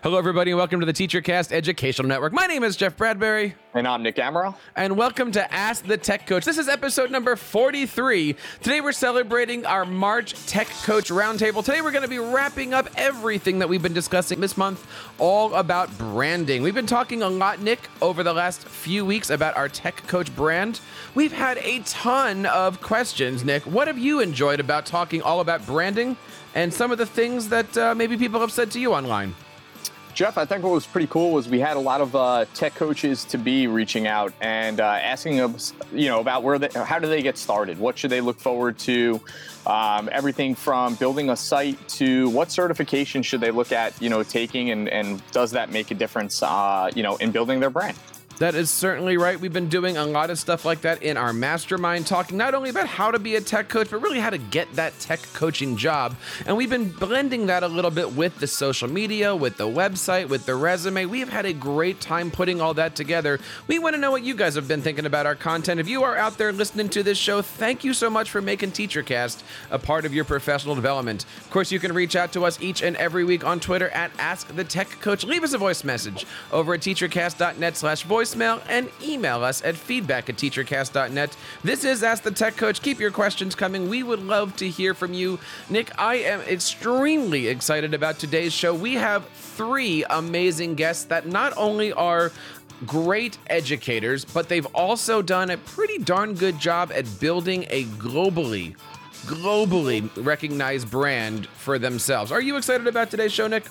Hello, everybody, and welcome to the TeacherCast Educational Network. My name is Jeff Bradbury. And I'm Nick Amaral. And welcome to Ask the Tech Coach. This is episode number 43. Today we're celebrating our March Tech Coach Roundtable. Today we're going to be wrapping up everything that we've been discussing this month, all about branding. We've been talking a lot, Nick, over the last few weeks about our Tech Coach brand. We've had a ton of questions, Nick. What have you enjoyed about talking all about branding and some of the things that uh, maybe people have said to you online? Jeff, I think what was pretty cool was we had a lot of uh, tech coaches to be reaching out and uh, asking us, you know, about where they, how do they get started? What should they look forward to? Um, everything from building a site to what certification should they look at, you know, taking, and, and does that make a difference, uh, you know, in building their brand? That is certainly right. We've been doing a lot of stuff like that in our mastermind, talking not only about how to be a tech coach, but really how to get that tech coaching job. And we've been blending that a little bit with the social media, with the website, with the resume. We have had a great time putting all that together. We want to know what you guys have been thinking about our content. If you are out there listening to this show, thank you so much for making TeacherCast a part of your professional development. Of course, you can reach out to us each and every week on Twitter at Ask the Tech Coach. Leave us a voice message over at teachercast.net slash voice voicemail and email us at feedback at teachercast.net. This is Ask the Tech Coach. Keep your questions coming. We would love to hear from you. Nick, I am extremely excited about today's show. We have three amazing guests that not only are great educators, but they've also done a pretty darn good job at building a globally globally recognized brand for themselves. Are you excited about today's show, Nick?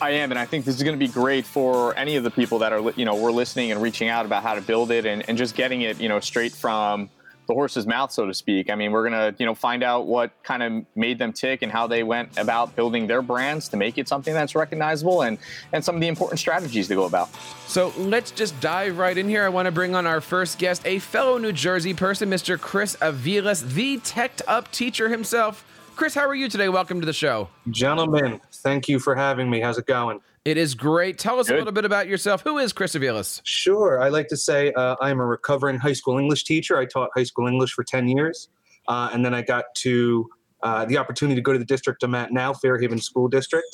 I am, and I think this is going to be great for any of the people that are, you know, we're listening and reaching out about how to build it and, and just getting it, you know, straight from the horse's mouth, so to speak. I mean, we're going to, you know, find out what kind of made them tick and how they went about building their brands to make it something that's recognizable and, and some of the important strategies to go about. So let's just dive right in here. I want to bring on our first guest, a fellow New Jersey person, Mr. Chris Aviles, the teched up teacher himself. Chris, how are you today? Welcome to the show. Gentlemen, thank you for having me. How's it going? It is great. Tell us Good. a little bit about yourself. Who is Chris Aviles? Sure. I like to say uh, I'm a recovering high school English teacher. I taught high school English for 10 years. Uh, and then I got to uh, the opportunity to go to the district I'm at now, Fairhaven School District.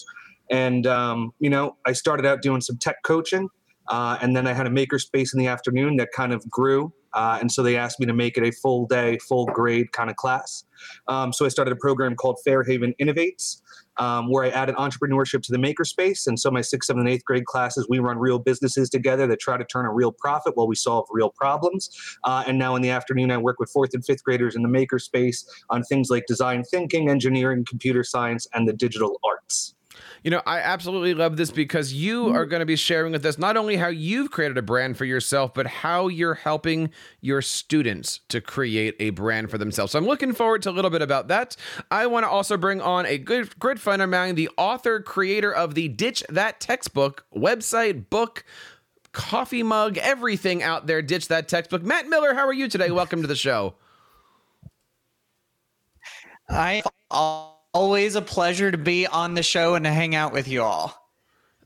And, um, you know, I started out doing some tech coaching. Uh, and then I had a makerspace in the afternoon that kind of grew. Uh, and so they asked me to make it a full day, full grade kind of class. Um, so I started a program called Fairhaven Innovates, um, where I added entrepreneurship to the makerspace. And so my sixth, seventh, and eighth grade classes, we run real businesses together that try to turn a real profit while we solve real problems. Uh, and now in the afternoon, I work with fourth and fifth graders in the makerspace on things like design thinking, engineering, computer science, and the digital arts. You know, I absolutely love this because you mm-hmm. are going to be sharing with us not only how you've created a brand for yourself, but how you're helping your students to create a brand for themselves. So I'm looking forward to a little bit about that. I want to also bring on a good, good friend of mine, the author, creator of the Ditch That Textbook website, book, coffee mug, everything out there. Ditch That Textbook. Matt Miller, how are you today? Welcome to the show. I always a pleasure to be on the show and to hang out with you all.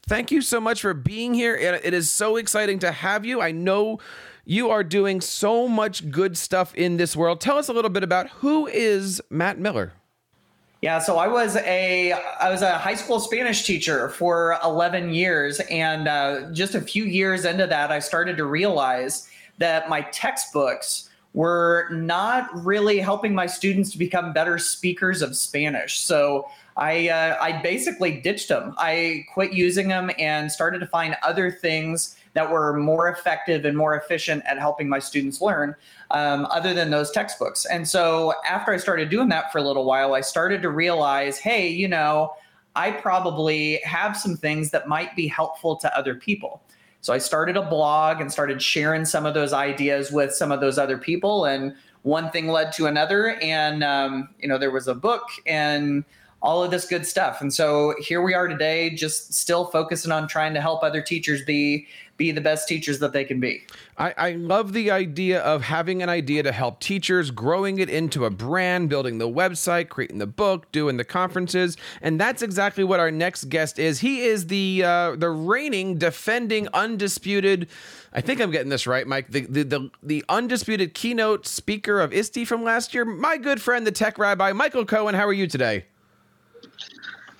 Thank you so much for being here. It is so exciting to have you. I know you are doing so much good stuff in this world. Tell us a little bit about who is Matt Miller. Yeah, so I was a I was a high school Spanish teacher for 11 years and uh, just a few years into that I started to realize that my textbooks were not really helping my students to become better speakers of Spanish. So I uh, I basically ditched them. I quit using them and started to find other things that were more effective and more efficient at helping my students learn, um, other than those textbooks. And so after I started doing that for a little while, I started to realize, hey, you know, I probably have some things that might be helpful to other people. So I started a blog and started sharing some of those ideas with some of those other people, and one thing led to another, and um, you know there was a book and all of this good stuff. And so here we are today, just still focusing on trying to help other teachers be be the best teachers that they can be. I, I love the idea of having an idea to help teachers, growing it into a brand, building the website, creating the book, doing the conferences, and that's exactly what our next guest is. He is the uh, the reigning, defending, undisputed. I think I'm getting this right, Mike. The, the the the undisputed keynote speaker of ISTE from last year. My good friend, the tech rabbi, Michael Cohen. How are you today?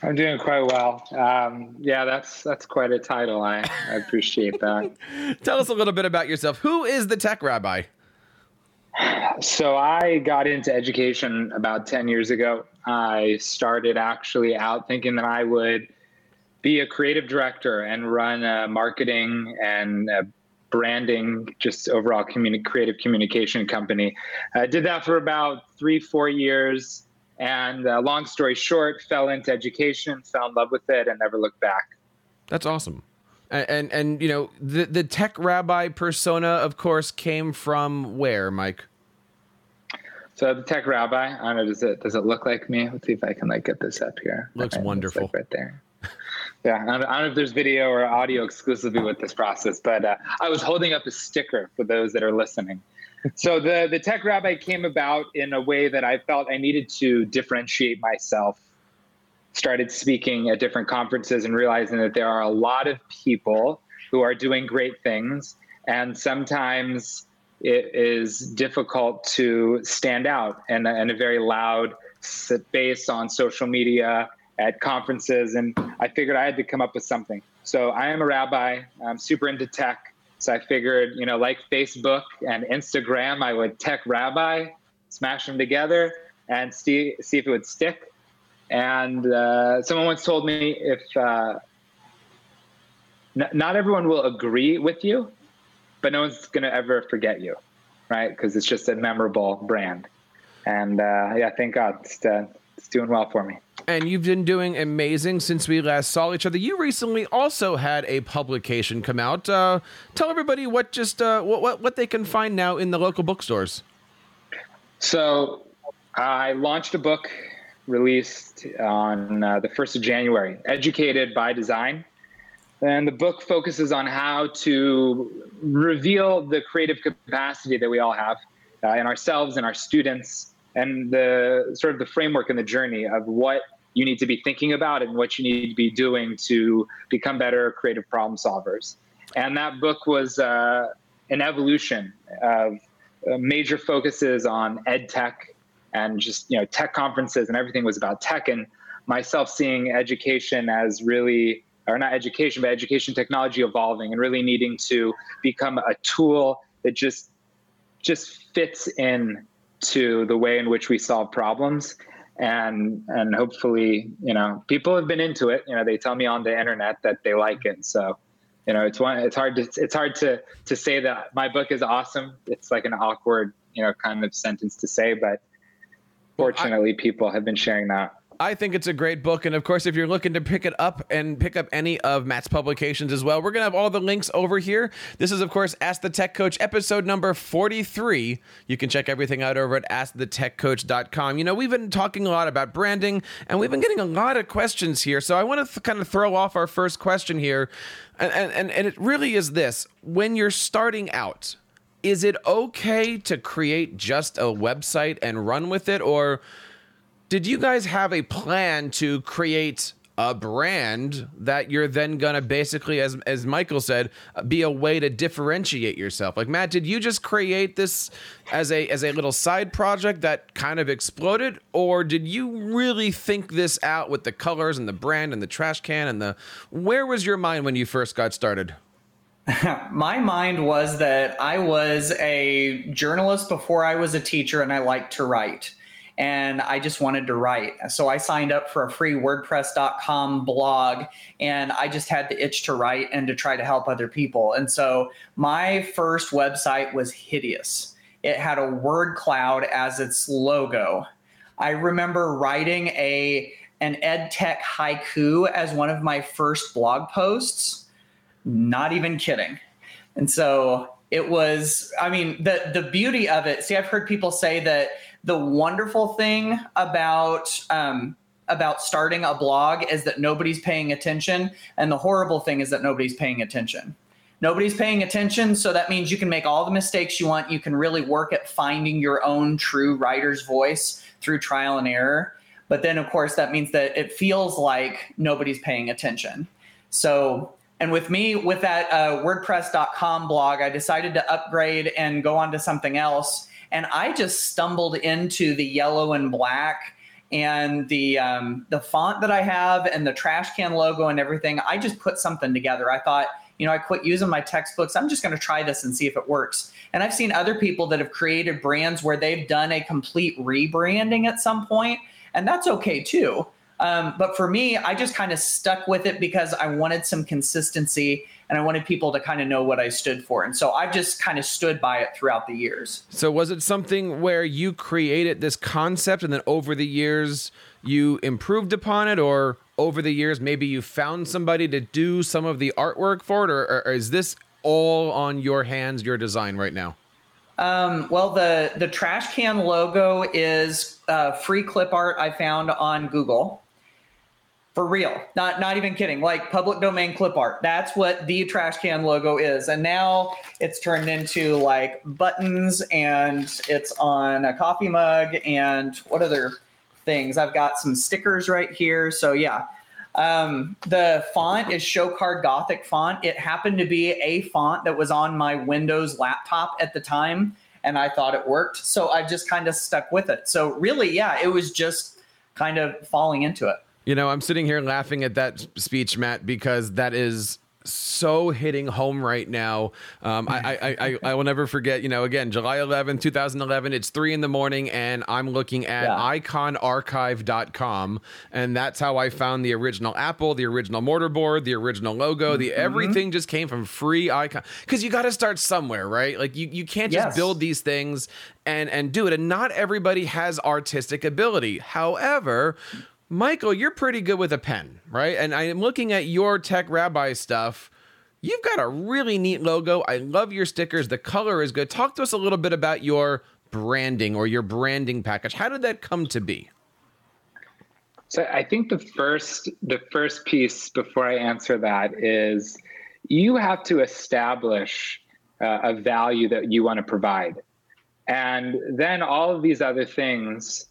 I'm doing quite well. Um, yeah, that's that's quite a title. I, I appreciate that. Tell us a little bit about yourself. Who is the tech rabbi? So I got into education about 10 years ago. I started actually out thinking that I would be a creative director and run a marketing and a branding, just overall communi- creative communication company. I did that for about three, four years. And uh, long story short, fell into education, fell in love with it, and never looked back. That's awesome. And, and and, you know the the tech rabbi persona, of course, came from where, Mike? So the tech rabbi, I don't know, does it does it look like me? Let's see if I can like get this up here. Looks wonderful, like right there. yeah, I don't, I don't, know if there's video or audio exclusively with this process, but uh, I was holding up a sticker for those that are listening so the the tech rabbi came about in a way that I felt I needed to differentiate myself. Started speaking at different conferences and realizing that there are a lot of people who are doing great things, and sometimes it is difficult to stand out in a, in a very loud space on social media at conferences. And I figured I had to come up with something. So I am a rabbi. I'm super into tech. So I figured, you know, like Facebook and Instagram, I would tech rabbi, smash them together, and see see if it would stick. And uh, someone once told me if uh, n- not everyone will agree with you, but no one's going to ever forget you, right? Because it's just a memorable brand. And uh, yeah, thank God, it's, uh, it's doing well for me and you've been doing amazing since we last saw each other. You recently also had a publication come out. Uh, tell everybody what just uh, what, what what they can find now in the local bookstores. So, I launched a book released on uh, the first of January, "Educated by Design." And the book focuses on how to reveal the creative capacity that we all have uh, in ourselves and our students, and the sort of the framework and the journey of what you need to be thinking about and what you need to be doing to become better creative problem solvers. And that book was uh, an evolution of uh, major focuses on ed tech and just you know tech conferences and everything was about tech and myself seeing education as really or not education but education technology evolving and really needing to become a tool that just just fits in to the way in which we solve problems. And and hopefully you know people have been into it. You know they tell me on the internet that they like it. So you know it's one it's hard to it's hard to to say that my book is awesome. It's like an awkward you know kind of sentence to say but fortunately well, I, people have been sharing that I think it's a great book. And of course, if you're looking to pick it up and pick up any of Matt's publications as well, we're going to have all the links over here. This is, of course, Ask the Tech Coach, episode number 43. You can check everything out over at askthetechcoach.com. You know, we've been talking a lot about branding and we've been getting a lot of questions here. So I want to th- kind of throw off our first question here. And, and, and it really is this when you're starting out, is it okay to create just a website and run with it? Or did you guys have a plan to create a brand that you're then gonna basically, as as Michael said, be a way to differentiate yourself. Like Matt, did you just create this as a as a little side project that kind of exploded, or did you really think this out with the colors and the brand and the trash can and the? Where was your mind when you first got started? My mind was that I was a journalist before I was a teacher, and I liked to write and I just wanted to write. So I signed up for a free WordPress.com blog and I just had the itch to write and to try to help other people. And so my first website was hideous. It had a word cloud as its logo. I remember writing a an ed tech haiku as one of my first blog posts. Not even kidding. And so it was i mean the the beauty of it see i've heard people say that the wonderful thing about um, about starting a blog is that nobody's paying attention, and the horrible thing is that nobody's paying attention. Nobody's paying attention, so that means you can make all the mistakes you want. You can really work at finding your own true writer's voice through trial and error. But then, of course, that means that it feels like nobody's paying attention. So, and with me, with that uh, WordPress.com blog, I decided to upgrade and go on to something else and I just stumbled into the yellow and black and the um, the font that I have and the trash can logo and everything. I just put something together. I thought, you know, I quit using my textbooks. I'm just going to try this and see if it works. And I've seen other people that have created brands where they've done a complete rebranding at some point, and that's okay too. Um, but for me, I just kind of stuck with it because I wanted some consistency and I wanted people to kind of know what I stood for. And so I've just kind of stood by it throughout the years. So was it something where you created this concept and then over the years you improved upon it or over the years maybe you found somebody to do some of the artwork for it or, or is this all on your hands, your design right now? Um, well, the the trash can logo is uh, free clip art I found on Google for real. Not not even kidding. Like public domain clip art. That's what the trash can logo is. And now it's turned into like buttons and it's on a coffee mug and what other things? I've got some stickers right here. So yeah. Um, the font is showcard gothic font. It happened to be a font that was on my windows laptop at the time and i thought it worked. So i just kind of stuck with it. So really yeah it was just kind of falling into it you know, I'm sitting here laughing at that speech, Matt, because that is so hitting home right now. Um, I, I, I, I, will never forget, you know, again, July 11th, 2011, it's three in the morning and I'm looking at yeah. iconarchive.com. And that's how I found the original Apple, the original mortarboard, the original logo, the mm-hmm. everything just came from free icon. Cause you got to start somewhere, right? Like you, you can't just yes. build these things and, and do it. And not everybody has artistic ability. However, Michael, you're pretty good with a pen, right? And I'm looking at your tech rabbi stuff. You've got a really neat logo. I love your stickers. The color is good. Talk to us a little bit about your branding or your branding package. How did that come to be? So I think the first the first piece before I answer that is you have to establish uh, a value that you want to provide. And then all of these other things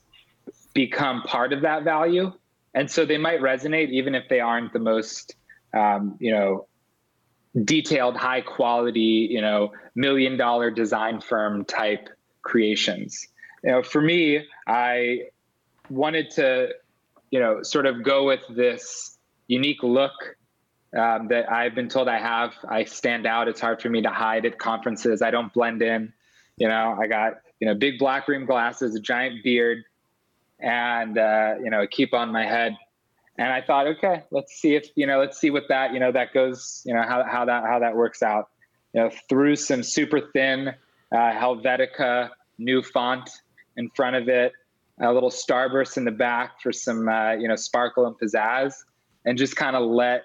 become part of that value. And so they might resonate even if they aren't the most, um, you know, detailed, high quality, you know, million dollar design firm type creations. You know, for me, I wanted to, you know, sort of go with this unique look um, that I've been told I have. I stand out. It's hard for me to hide at conferences. I don't blend in. You know, I got you know big black rim glasses, a giant beard, and uh, you know kippah on my head. And i thought okay let's see if you know let's see what that you know that goes you know how, how that how that works out. You know threw some super thin uh, Helvetica Neue font in front of it a little starburst in the back for some uh, you know sparkle and pizzazz and just kind of let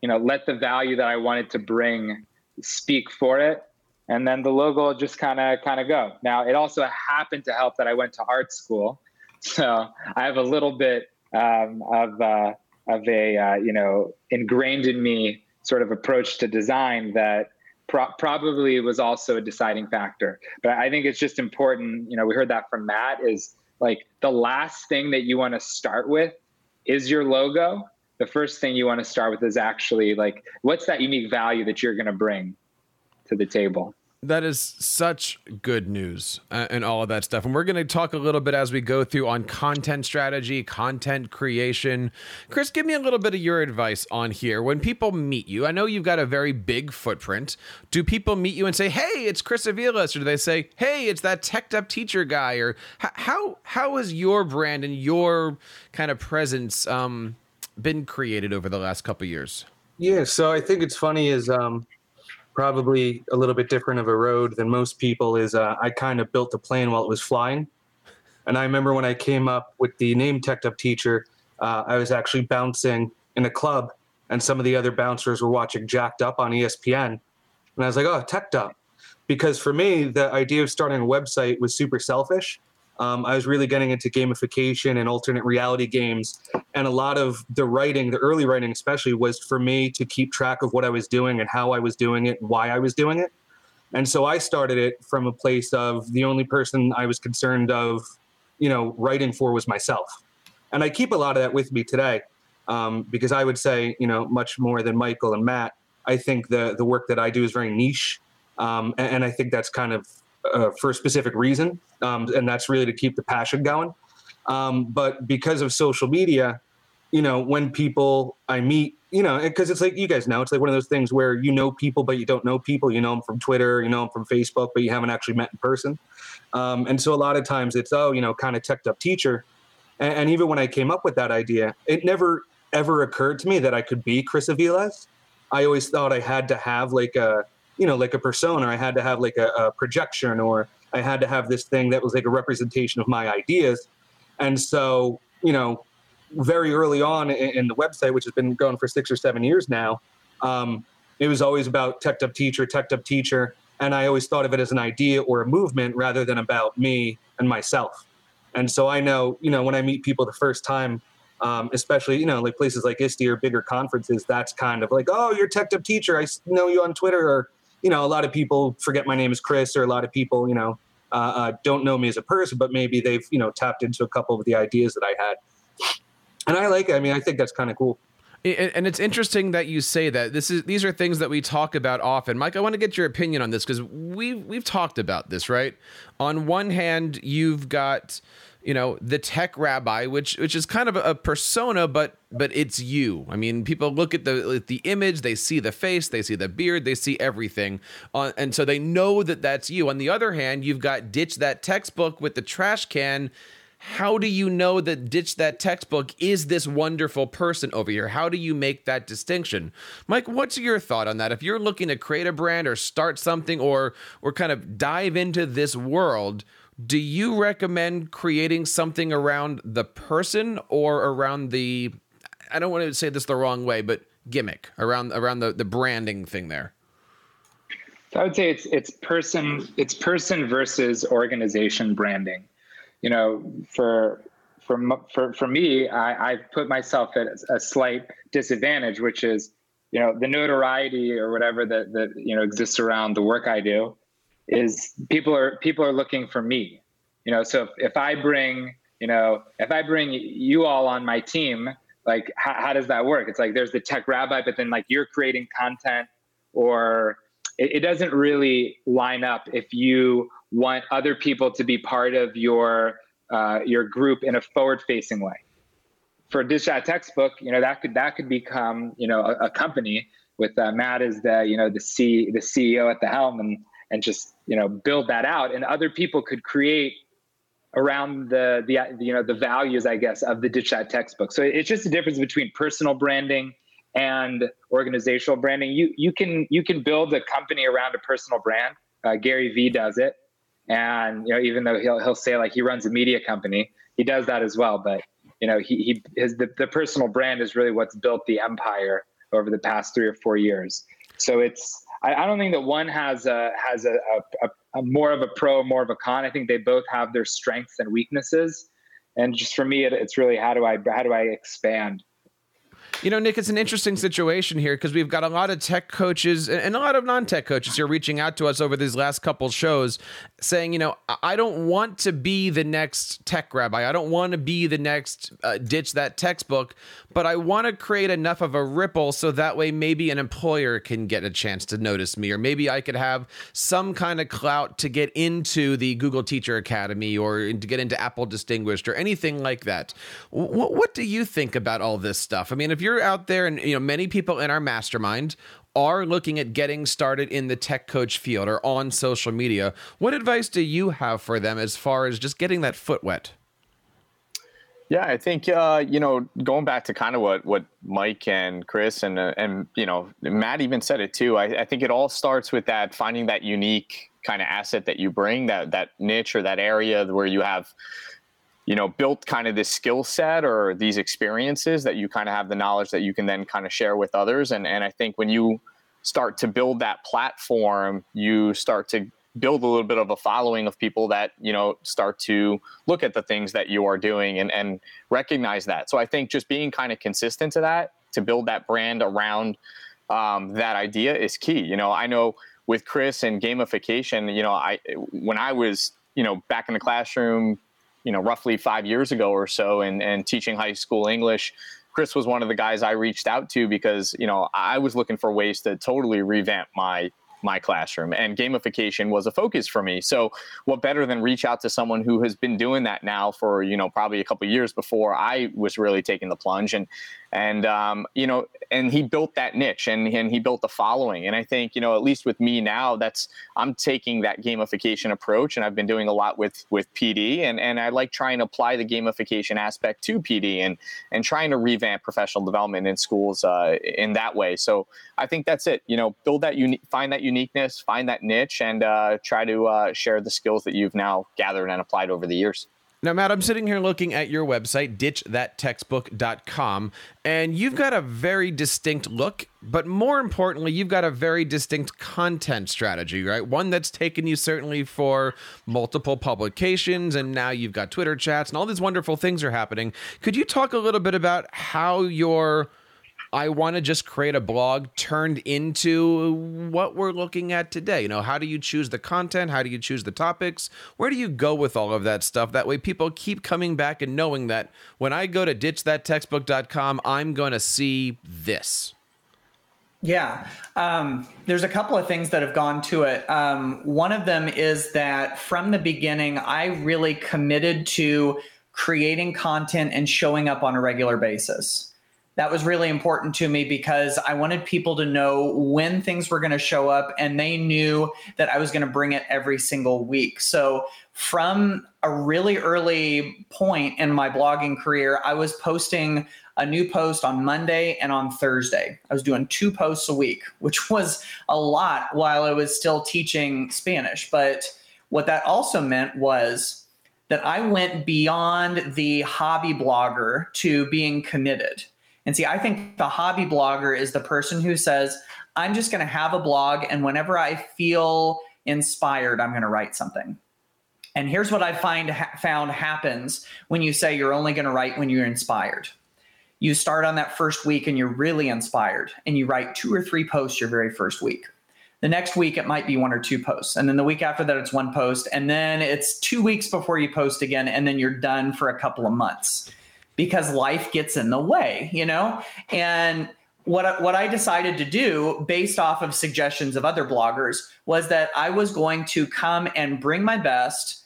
you know let the value that i wanted to bring speak for it. And then the logo just kind of kind of go. Now it also happened to help that i went to art school so I have a little bit um, of uh, of a uh, you know ingrained in me sort of approach to design that pro- probably was also a deciding factor. But I think it's just important. You know, we heard that from Matt. Is like the last thing that you want to start with is your logo. The first thing you want to start with is actually like what's that unique value that you're going to bring to the table that is such good news uh, and all of that stuff. And we're going to talk a little bit as we go through on content strategy, content creation. Chris, give me a little bit of your advice on here. When people meet you, I know you've got a very big footprint. Do people meet you and say, "Hey, it's Chris Aviles," or do they say, "Hey, it's that teched up teacher guy"? Or how how has your brand and your kind of presence um, been created over the last couple years? Yeah, so I think it's funny is um, probably a little bit different of a road than most people is uh, I kind of built the plane while it was flying. And I remember when I came up with the name Tech Up Teacher, uh, I was actually bouncing in a club, and some of the other bouncers were watching Jacked Up on ESPN. And I was like, oh, Tech Up. Because for me, the idea of starting a website was super selfish um, I was really getting into gamification and alternate reality games. And a lot of the writing, the early writing especially, was for me to keep track of what I was doing and how I was doing it, and why I was doing it. And so I started it from a place of the only person I was concerned of, you know, writing for was myself. And I keep a lot of that with me today um, because I would say, you know, much more than Michael and Matt, I think the the work that I do is very niche. Um, and, and I think that's kind of uh, for a specific reason, um, and that's really to keep the passion going. Um, but because of social media, you know, when people I meet, you know, because it's like you guys know, it's like one of those things where you know people, but you don't know people. You know them from Twitter, you know them from Facebook, but you haven't actually met in person. Um, and so a lot of times it's oh, you know, kind of teched up teacher. And, and, even when I came up with that idea, it never ever occurred to me that I could be Chris Aviles. I always thought I had to have like a, you know, like a persona. I had to have like a, a projection, or I had to have this thing that was like a representation of my ideas. And so, you know, very early on in, in the website, which has been going for six or seven years now, um, it was always about tech up teacher, tech up teacher. And I always thought of it as an idea or a movement rather than about me and myself. And so I know, you know, when I meet people the first time, um, especially, you know, like places like ISTE or bigger conferences, that's kind of like, oh, you're tech up teacher. I know you on Twitter. Or, you know, a lot of people forget my name is Chris, or a lot of people, you know, uh, uh, don't know me as a person, but maybe they've, you know, tapped into a couple of the ideas that I had and I like it. I mean, I think that's kind of cool. And it's interesting that you say that. This is these are things that we talk about often. Mike, I want to get your opinion on this because we've we've talked about this, right? On one hand, you've got you know the tech rabbi which which is kind of a persona but but it's you. I mean people look at the at the image they see the face they see the beard they see everything. Uh, and so they know that that's you. On the other hand you've got ditch that textbook with the trash can. How do you know that ditch that textbook is this wonderful person over here? How do you make that distinction? Mike what's your thought on that? If you're looking to create a brand or start something or or kind of dive into this world do you recommend creating something around the person or around the i don't want to say this the wrong way but gimmick around around the, the branding thing there? So i would say it's it's person it's person versus organization branding. You know, for for for for me, I, I've put myself at a slight disadvantage, which is, you know, the notoriety or whatever that that you know exists around the work I do, is people are people are looking for me. You know, so if, if I bring you know if I bring you all on my team, like how, how does that work? It's like there's the tech rabbi, but then like you're creating content or it, it doesn't really line up if you want other people to be part of your uh, your group in a forward facing way for a textbook you know that could that could become you know a, a company with uh, matt as the you know the c the ceo at the helm and and just you know build that out. And other people could create around the the you know the values i guess of the ditch that textbook. So it's just the difference between personal branding and organizational branding. You you can you can build a company around a personal brand. Uh, gary vee does it. And you know even though he'll he'll say like he runs a media company he does that as well. But you know he, he his the, the personal brand is really what's built the empire over the past three or four years. So it's i, I don't think that one has a has a, a, a, more of a pro more of a con. I think they both have their strengths and weaknesses. And just for me it, it's really how do i how do i expand? You know, Nick, it's an interesting situation here because we've got a lot of tech coaches and a lot of non-tech coaches here reaching out to us over these last couple shows, saying, you know, I don't want to be the next tech rabbi. I don't want to be the next uh, ditch that textbook, but I want to create enough of a ripple so that way maybe an employer can get a chance to notice me, or maybe I could have some kind of clout to get into the Google Teacher Academy or to get into Apple Distinguished or anything like that. W- what do you think about all this stuff? I mean, if you're out there and you know many people in our mastermind are looking at getting started in the tech coach field or on social media, what advice do you have for them as far as just getting that foot wet? Yeah, I think uh, you know going back to kind of what what Mike and Chris and uh, and you know Matt even said it too. I, I think it all starts with that finding that unique kind of asset that you bring that that niche or that area where you have you know built kind of this skill set or these experiences that you kind of have the knowledge that you can then kind of share with others. And and I think when you start to build that platform you start to build a little bit of a following of people that you know start to look at the things that you are doing and and recognize that. So I think just being kind of consistent to that to build that brand around um, that idea is key. You know I know with Chris and gamification you know I when I was you know back in the classroom you know, roughly five years ago or so, and and teaching high school English. Chris was one of the guys I reached out to because you know I was looking for ways to totally revamp my my classroom and gamification was a focus for me so what better than reach out to someone who has been doing that now for you know probably a couple years before i was really taking the plunge and and um, you know and he built that niche and, and he built the following. And i think you know at least with me now that's i'm taking that gamification approach and i've been doing a lot with with pd and and i like trying to apply the gamification aspect to pd and and trying to revamp professional development in schools uh, in that way. So i think that's it. You know build that unique find that uniqueness find that niche and uh, try to uh, share the skills that you've now gathered and applied over the years now, Matt, I'm sitting here looking at your website, ditchthattextbook.com, and you've got a very distinct look, but more importantly, you've got a very distinct content strategy, right? One that's taken you certainly for multiple publications, and now you've got Twitter chats, and all these wonderful things are happening. Could you talk a little bit about how your I want to just create a blog turned into what we're looking at today. You know, how do you choose the content? How do you choose the topics? Where do you go with all of that stuff? That way people keep coming back and knowing that when I go to ditchthattextbook.com, I'm going to see this. Yeah, um, there's a couple of things that have gone to it. Um, one of them is that from the beginning, I really committed to creating content and showing up on a regular basis that was really important to me because I wanted people to know when things were going to show up and they knew that I was going to bring it every single week. So, from a really early point in my blogging career, I was posting a new post on Monday and on Thursday. I was doing two posts a week, which was a lot while I was still teaching Spanish. But what that also meant was that I went beyond the hobby blogger to being committed. And see, I think the hobby blogger is the person who says, I'm just going to have a blog, and whenever I feel inspired, I'm going to write something. And here's what I find ha- found happens when you say you're only going to write when you're inspired. You start on that first week and you're really inspired, and you write two or three posts your very first week. The next week, it might be one or two posts. And then the week after that, it's one post. And then it's two weeks before you post again. And then you're done for a couple of months because life gets in the way, you know? And what what I decided to do based off of suggestions of other bloggers was that I was going to come and bring my best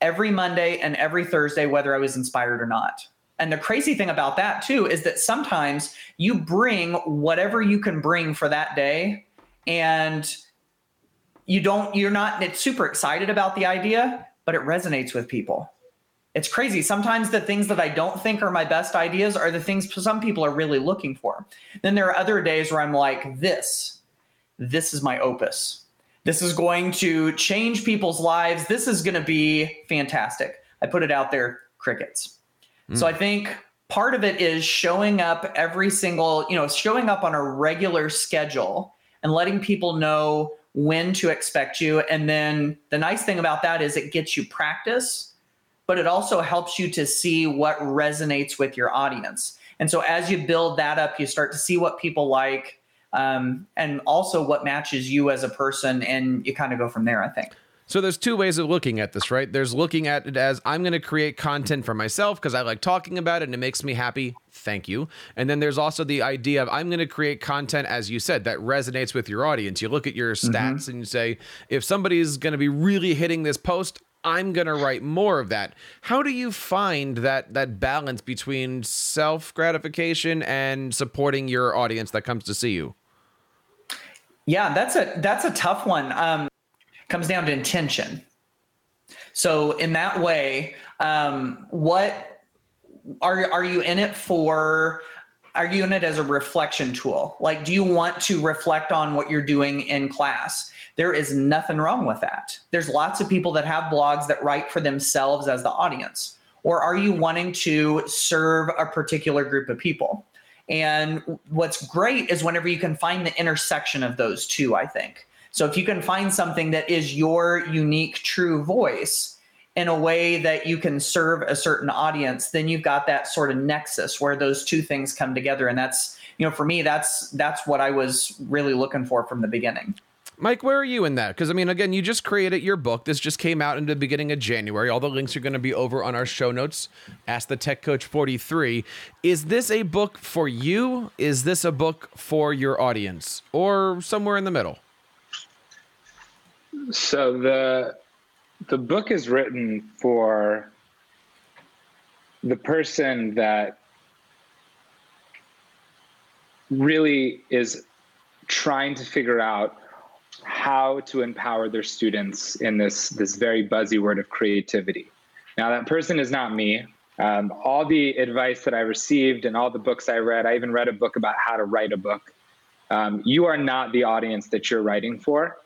every Monday and every Thursday whether I was inspired or not. And the crazy thing about that too is that sometimes you bring whatever you can bring for that day and you don't you're not it's super excited about the idea, but it resonates with people it's crazy. Sometimes the things that I don't think are my best ideas are the things some people are really looking for. Then there are other days where I'm like, this, this is my opus. This is going to change people's lives. This is going to be fantastic. I put it out there, crickets. Mm. So I think part of it is showing up every single, you know, showing up on a regular schedule and letting people know when to expect you. And then the nice thing about that is it gets you practice but it also helps you to see what resonates with your audience. And so as you build that up, you start to see what people like um, and also what matches you as a person, and you kind of go from there, I think. So there's two ways of looking at this, right? There's looking at it as I'm going to create content for myself because I like talking about it and it makes me happy. Thank you. And then there's also the idea of I'm going to create content as you said that resonates with your audience. You look at your stats mm-hmm. and you say if somebody's going to be really hitting this post, I'm to write more of that. How do you find that that balance between self gratification and supporting your audience that comes to see you? Yeah, that's a that's a tough one. Um, comes down to intention. So in that way, um, what are are you in it for? Are you in it as a reflection tool? Like, do you want to reflect on what you're doing in class? There is nothing wrong with that. There's lots of people that have blogs that write for themselves as the audience. Or are you wanting to serve a particular group of people? And what's great is whenever you can find the intersection of those two, I think. So if you can find something that is your unique, true voice in a way that you can serve a certain audience, then you've got that sort of nexus where those two things come together. And that's, you know, for me, that's that's what I was really looking for from the beginning. Mike, where are you in that? Because I mean, again, you just created your book. This just came out in the beginning of January. All the links are going to be over on our show notes. Ask the Tech Coach 43. Is this a book for you? Is this a book for your audience, or somewhere in the middle? So the the book is written for the person that really is trying to figure out how to empower their students in this this very buzzy word of creativity. Now that person is not me. Um, all the advice that I received and all the books I read, I even read a book about how to write a book. Um, you are not the audience that you're writing for.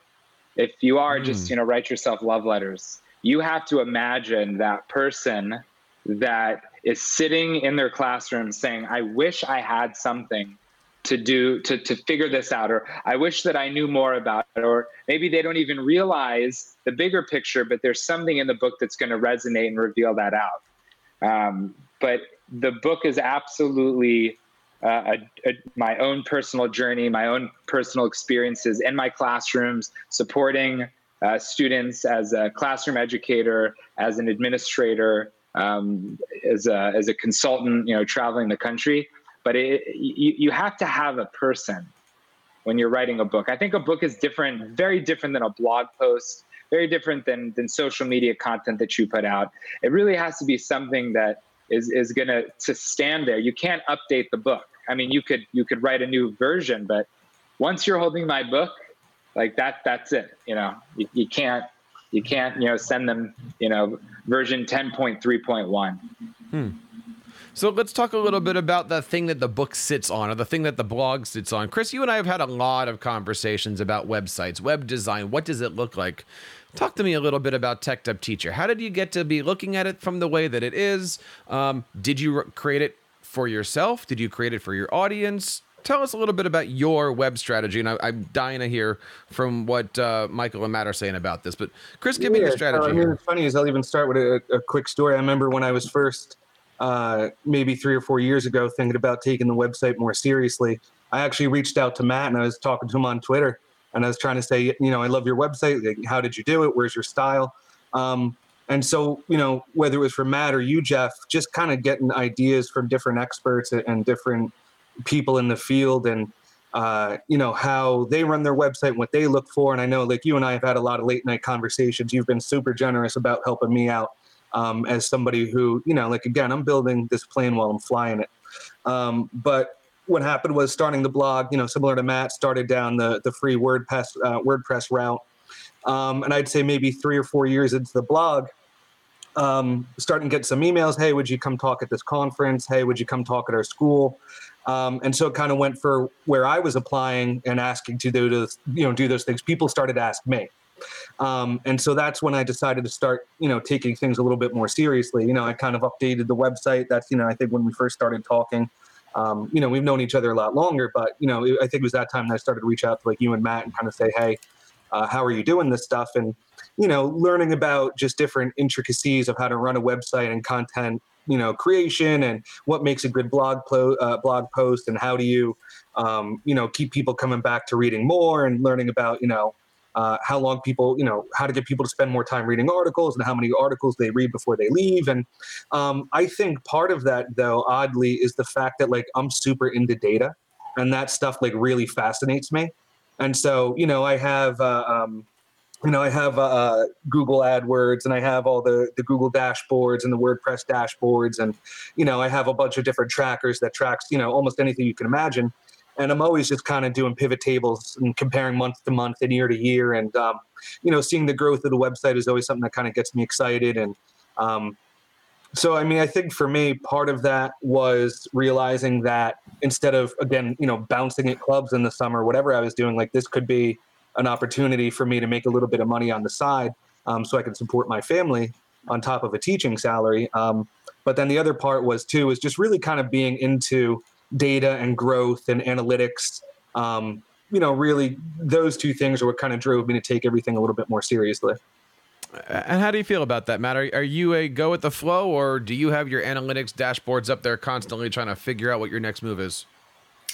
If you are, mm. just hmm. you know, write yourself love letters. You have to imagine that person that is sitting in their classroom saying, "I wish I had something to do to, to figure this out or i wish that i knew more about it or maybe they don't even realize the bigger picture but there's something in the book that's going to resonate and reveal that out. Um, but the book is absolutely uh, a, a, my own personal journey my own personal experiences in my classrooms supporting uh, students as a classroom educator as an administrator um, as, a, as a consultant you know traveling the country but it, you, you have to have a person when you're writing a book. I think a book is different, very different than a blog post, very different than, than social media content that you put out. It really has to be something that is, is going to to stand there. You can't update the book. I mean, you could you could write a new version, but once you're holding my book, like that, that's it. You know, you, you can't you can't you know send them you know version 10.3.1. Hmm. So let's talk a little bit about the thing that the book sits on or the thing that the blog sits on. Chris, you and I have had a lot of conversations about websites, web design. What does it look like? Talk to me a little bit about Teched Up Teacher. How did you get to be looking at it from the way that it is? Um, did you create it for yourself? Did you create it for your audience? Tell us a little bit about your web strategy. And I, am dying to hear from what uh, Michael and Matt are saying about this. But Chris, give yeah, me your strategy. I mean, it's funny is I'll even start with a, a quick story. I remember when I was first uh, maybe three or four years ago, thinking about taking the website more seriously. I actually reached out to Matt and I was talking to him on Twitter and I was trying to say, you know, I love your website. How did you do it? Where's your style? Um, and so, you know, whether it was for Matt or you, Jeff, just kind of getting ideas from different experts and different people in the field and, uh, you know, how they run their website and what they look for. And I know, like, you and I have had a lot of late night conversations. You've been super generous about helping me out um, as somebody who, you know, like again, I'm building this plane while I'm flying it. Um, but what happened was starting the blog, you know, similar to Matt, started down the the free WordPress uh, WordPress route, um, and I'd say maybe three or four years into the blog, um, starting to get some emails. Hey, would you come talk at this conference? Hey, would you come talk at our school? Um, and so it kind of went for where I was applying and asking to do this, you know, do those things. People started to ask me. Um, and so that's when I decided to start, you know, taking things a little bit more seriously. You know, I kind of updated the website. That's, you know, I think when we first started talking, um, you know, we've known each other a lot longer, but, you know, I think it was that time that I started to reach out to like you and Matt and kind of say, hey, uh, how are you doing this stuff? And, you know, learning about just different intricacies of how to run a website and content, you know, creation and what makes a good blog, po- uh, blog post and how do you, um, you know, keep people coming back to reading more and learning about, you know, uh, how long people, you know, how to get people to spend more time reading articles and how many articles they read before they leave. And um, I think part of that, though, oddly, is the fact that like I'm super into data and that stuff like really fascinates me. And so, you know, I have, uh, um, you know, I have uh, uh Google AdWords and I have all the, the Google dashboards and the WordPress dashboards. And, you know, I have a bunch of different trackers that tracks, you know, almost anything you can imagine and I'm always just kind of doing pivot tables and comparing month to month and year to year. And um, you know, seeing the growth of the website is always something that kind of gets me excited. And um, so, I mean, I think for me, part of that was realizing that instead of again, you know, bouncing at clubs in the summer, whatever I was doing, like this could be an opportunity for me to make a little bit of money on the side, um, so I can support my family on top of a teaching salary. Um, but then the other part was too is just really kind of being into data and growth and analytics. Um, you know, really, those two things are what kind of drove me to take everything a little bit more seriously. And how do you feel about that, Matt? Are, are, you a go with the flow, or do you have your analytics dashboards up there constantly trying to figure out what your next move is?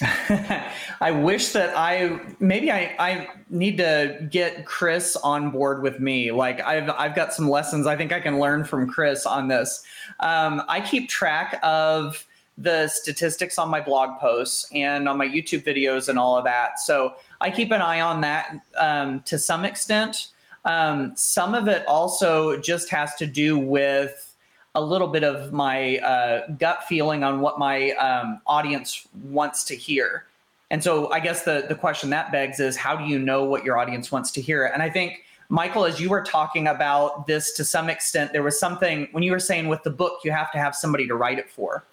I wish that I maybe I, I need to get Chris on board with me. Like I've I've got some lessons I think I can learn from Chris on this. Um, I keep track of the statistics on my blog posts and on my YouTube videos and all of that. So I keep an eye on that um, to some extent. Um, some of it also just has to do with a little bit of my uh, gut feeling on what my um, audience wants to hear. And so I guess the the question that begs is how do you know what your audience wants to hear? And I think Michael, as you were talking about this to some extent, there was something when you were saying with the book, you have to have somebody to write it for.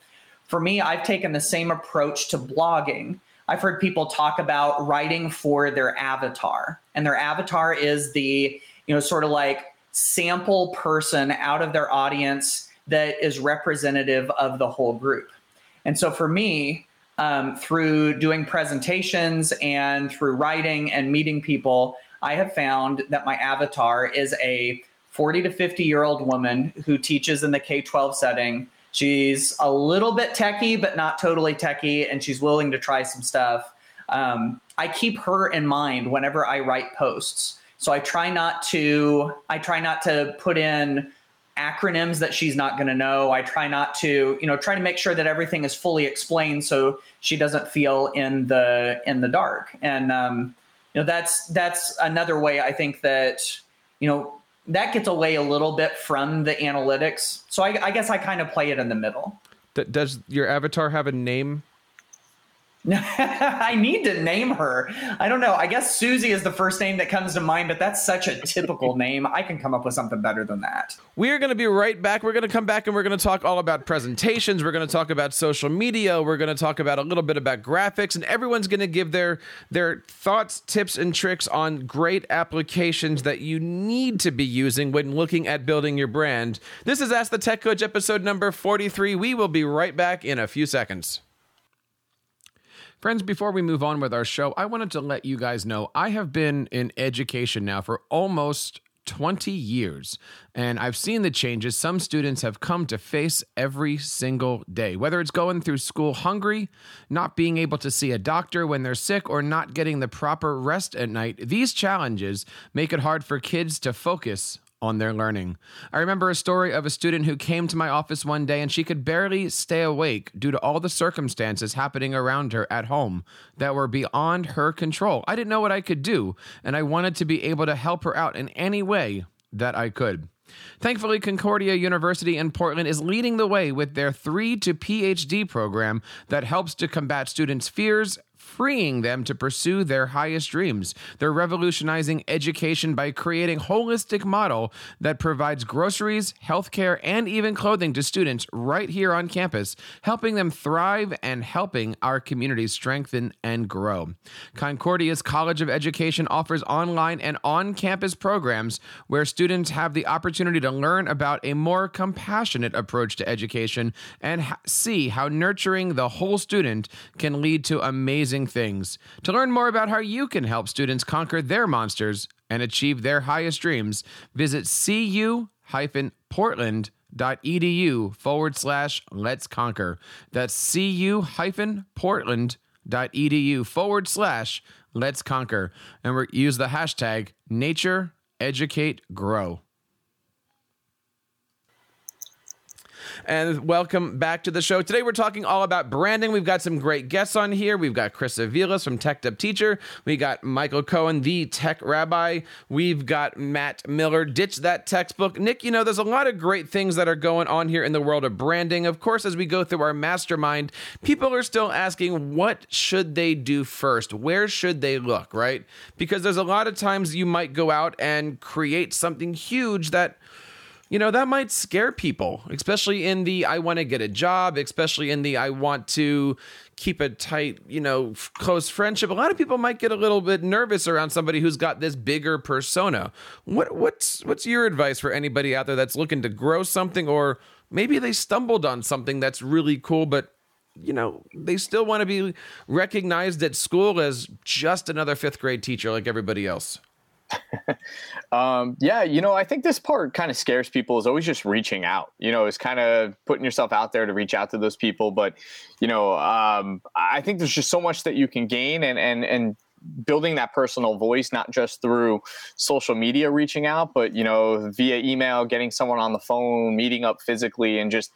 For me, I've taken the same approach to blogging. I've heard people talk about writing for their avatar, and their avatar is the, you know, sort of like sample person out of their audience that is representative of the whole group. And so for me, um, through doing presentations and through writing and meeting people, I have found that my avatar is a 40 to 50 year old woman who teaches in the K 12 setting. She's a little bit techie, but not totally techie, and she's willing to try some stuff. Um, I keep her in mind whenever I write posts. So I try not to I try not to put in acronyms that she's not going to know. I try not to, you know, try to make sure that everything is fully explained so she doesn't feel in the in the dark. And um, you know, that's that's another way I think that you know that gets away a little bit from the analytics. So I, I guess I kind of play it in the middle. Does your avatar have a name? I need to name her. I don't know. I guess Susie is the first name that comes to mind, but that's such a typical name. I can come up with something better than that. We are going to be right back. We're going to come back and we're going to talk all about presentations. We're going to talk about social media. We're going to talk about a little bit about graphics, and everyone's going to give their their thoughts, tips, and tricks on great applications that you need to be using when looking at building your brand. This is Ask the Tech Coach episode number 43. We will be right back in a few seconds. Friends, before we move on with our show, I wanted to let you guys know I have been in education now for almost 20 years. And I've seen the changes some students have come to face every single day, whether it's going through school hungry, not being able to see a doctor when they're sick, or not getting the proper rest at night. These challenges make it hard for kids to focus on their learning. I remember a story of a student who came to my office one day and she could barely stay awake due to all the circumstances happening around her at home that were beyond her control. I didn't know what I could do, and I wanted to be able to help her out in any way that I could. Thankfully, Concordia University in Portland is leading the way with their 3 to PhD program that helps to combat students' fears freeing them to pursue their highest dreams. They're revolutionizing education by creating holistic model that provides groceries, healthcare, and even clothing to students right here on campus, helping them thrive and helping our communities strengthen and grow. Concordia's College of Education offers online and on-campus programs where students have the opportunity to learn about a more compassionate approach to education and ha- see how nurturing the whole student can lead to amazing amazing things. To learn more about how you can help students conquer their monsters and achieve their highest dreams, visit cu-portland.edu forward slash let's conquer. That's cu-portland.edu forward slash let's conquer. And use the hashtag nature educate grow. And welcome back to the show. Today we're talking all about branding. We've got some great guests on here. We've got Chris Aviles from Teched Up Teacher. We got Michael Cohen, the tech rabbi. We've got Matt Miller, Ditch That Textbook. Nick, you know, there's a lot of great things that are going on here in the world of branding. Of course, as we go through our mastermind, people are still asking what should they do first? Where should they look, right? Because there's a lot of times you might go out and create something huge that you know, that might scare people, especially in the I want to get a job, especially in the I want to keep a tight, you know, close friendship. A lot of people might get a little bit nervous around somebody who's got this bigger persona. What what's what's your advice for anybody out there that's looking to grow something or maybe they stumbled on something that's really cool but you know, they still want to be recognized at school as just another 5th grade teacher like everybody else. um, yeah, you know, I think this part kind of scares people is always just reaching out. You know, is kind of putting yourself out there to reach out to those people. But you know, um, I think there's just so much that you can gain, and and and building that personal voice not just through social media reaching out but you know via email getting someone on the phone meeting up physically and just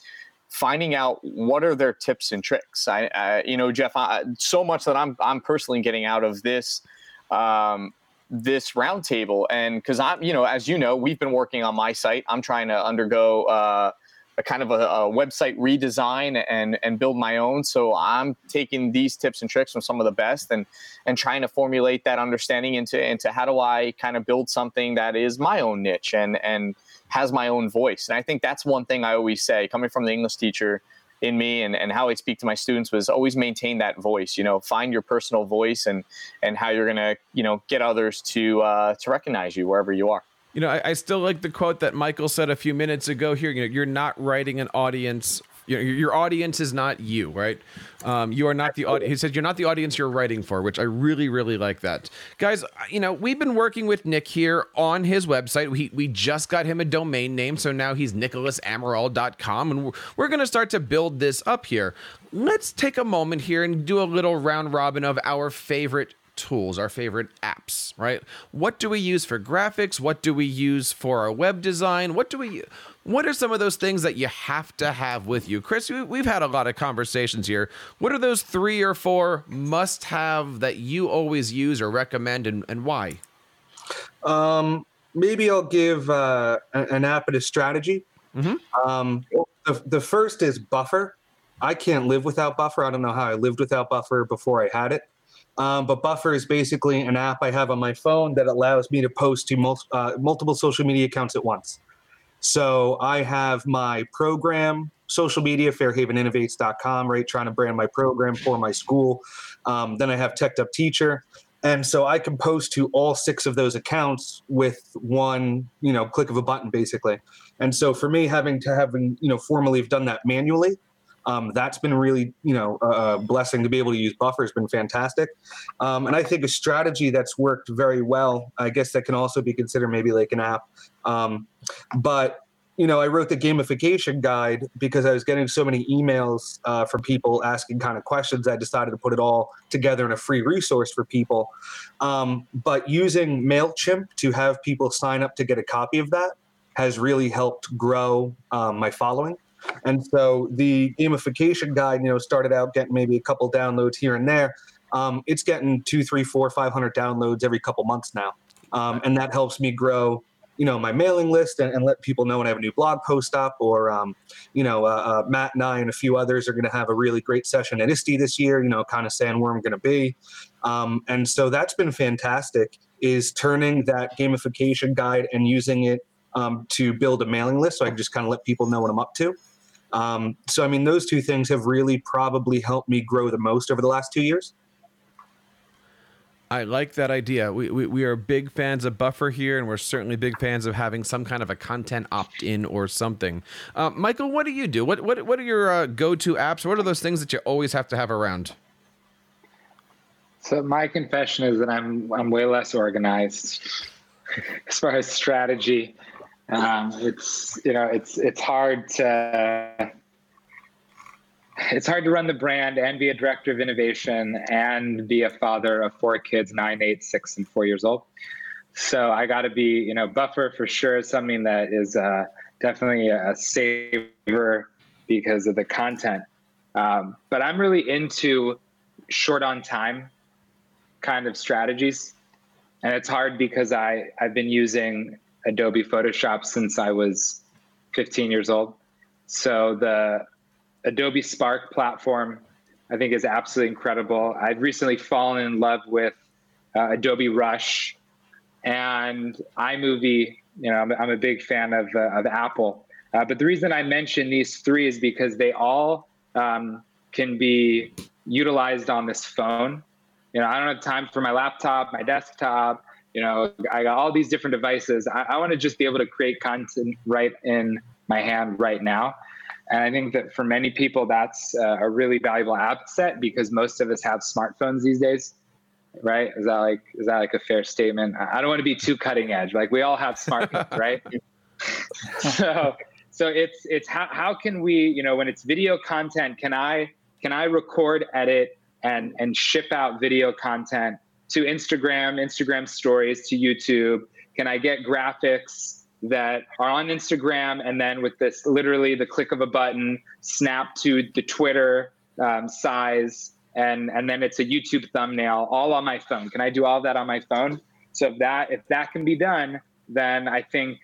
finding out what are their tips and tricks i, you know jeff I, so much that i'm i'm personally getting out of this um, this roundtable. And because I'm, you know, as you know, we've been working on my site. I'm trying to undergo uh, a kind of a, a, website redesign and and build my own. So I'm taking these tips and tricks from some of the best and and trying to formulate that understanding into into how do I kind of build something that is my own niche and and has my own voice. And I think that's one thing I always say, coming from the English teacher in me and, and how I speak to my students was always maintain that voice, you know, find your personal voice and and how you're gonna, you know, get others to uh, to recognize you wherever you are. You know, I, I, still like the quote that Michael said a few minutes ago here. You know, you're not writing an audience. You know, your audience is not you, right? Um, you are not the audience. He said you're not the audience you're writing for, which I really, really like that. Guys, you know, we've been working with Nick here on his website. We, we just got him a domain name, so now he's nicholasamaral.com, and we're, we're going to start to build this up here. Let's take a moment here and do a little round robin of our favorite tools, our favorite apps, right? What do we use for graphics? What do we use for our web design? What do we what are some of those things that you have to have with you? Chris, we've had a lot of conversations here. What are those three or four must have that you always use or recommend and, and why? Um, maybe I'll give uh, an app and a strategy. Mm-hmm. Um, the, the first is Buffer. I can't live without Buffer. I don't know how I lived without Buffer before I had it. Um, but Buffer is basically an app I have on my phone that allows me to post to mul- uh, multiple social media accounts at once. So I have my program, social media, fairhaveninnovates.com, right? Trying to brand my program for my school. Um, then I have Teched Up Teacher. And so I can post to all six of those accounts with one, you know, click of a button, basically. And so for me, having to having, you know, formally have done that manually, um, that's been really, you know, a blessing to be able to use Buffer has been fantastic. Um, and I think a strategy that's worked very well, I guess that can also be considered maybe like an app. Um, but you know, I wrote the gamification guide because I was getting so many emails uh, from people asking kind of questions. I decided to put it all together in a free resource for people. Um, but using MailChimp to have people sign up to get a copy of that has really helped grow um, my following. And so the gamification guide, you know, started out getting maybe a couple downloads here and there. Um, it's getting two, three, four, five hundred downloads every couple months now, um, and that helps me grow, you know, my mailing list and, and, let people know when I have a new blog post up. Or, um, you know, uh, uh, Matt and I and a few others are going to have a really great session at ISTE this year. You know, kind of saying where I'm going to be, um, and so that's been fantastic. Is turning that gamification guide and using it um, to build a mailing list, so I can just kind of let people know what I'm up to. Um, so, I mean, those two things have really probably helped me grow the most over the last two years. I like that idea. We, we, we, are big fans of Buffer here, and we're certainly big fans of having some kind of a content opt in or something. Uh, Michael, what do you do? What, what, what are your uh, go to apps? What are those things that you always have to have around? So, my confession is that I'm, I'm way less organized as far as strategy. Um, it's you know it's it's hard to it's hard to run the brand and be a director of innovation and be a father of four kids nine eight six and four years old. So i got to be you know buffer for sure is something that is uh, definitely a saver because of the content. Um, but i'm really into short on time kind of strategies. And it's hard because i i've been using Adobe Photoshop since I was 15 years old. So the Adobe Spark platform, I think, is absolutely incredible. I've recently fallen in love with uh, Adobe Rush and iMovie. You know, I'm, I'm a big fan of, uh, of Apple. Uh, but the reason I mention these three is because they all um, can be utilized on this phone. You know, I don't have time for my laptop, my desktop, you know i got all these different devices. I, I want to just be able to create content right in my hand right now. And i think that for many people that's a really valuable asset because most of us have smartphones these days right? Is that like is that like a fair statement? I don't want to be too cutting edge. Like we all have smartphones right? So so it's it's how, how can we you know when it's video content can i can i record edit and and ship out video content to Instagram, Instagram stories, to YouTube? Can I get graphics that are on Instagram and then with this literally the click of a button, snap to the Twitter um, size, and and then it's a YouTube thumbnail all on my phone? Can I do all that on my phone? So if that if that can be done, then I think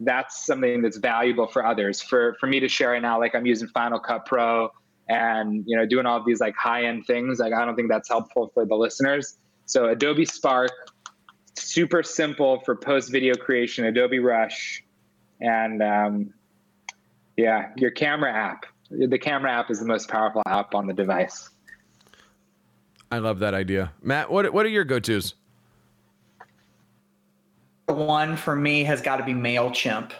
that's something that's valuable for others. For for me to share right now, like I'm using Final Cut Pro and you know doing all these like high end things, like I don't think that's helpful for the listeners. So Adobe Spark, super simple for post video creation. Adobe Rush, and um, yeah, your camera app. The camera app is the most powerful app on the device. I love that idea, Matt. What what are your go tos? one for me has got to be MailChimp.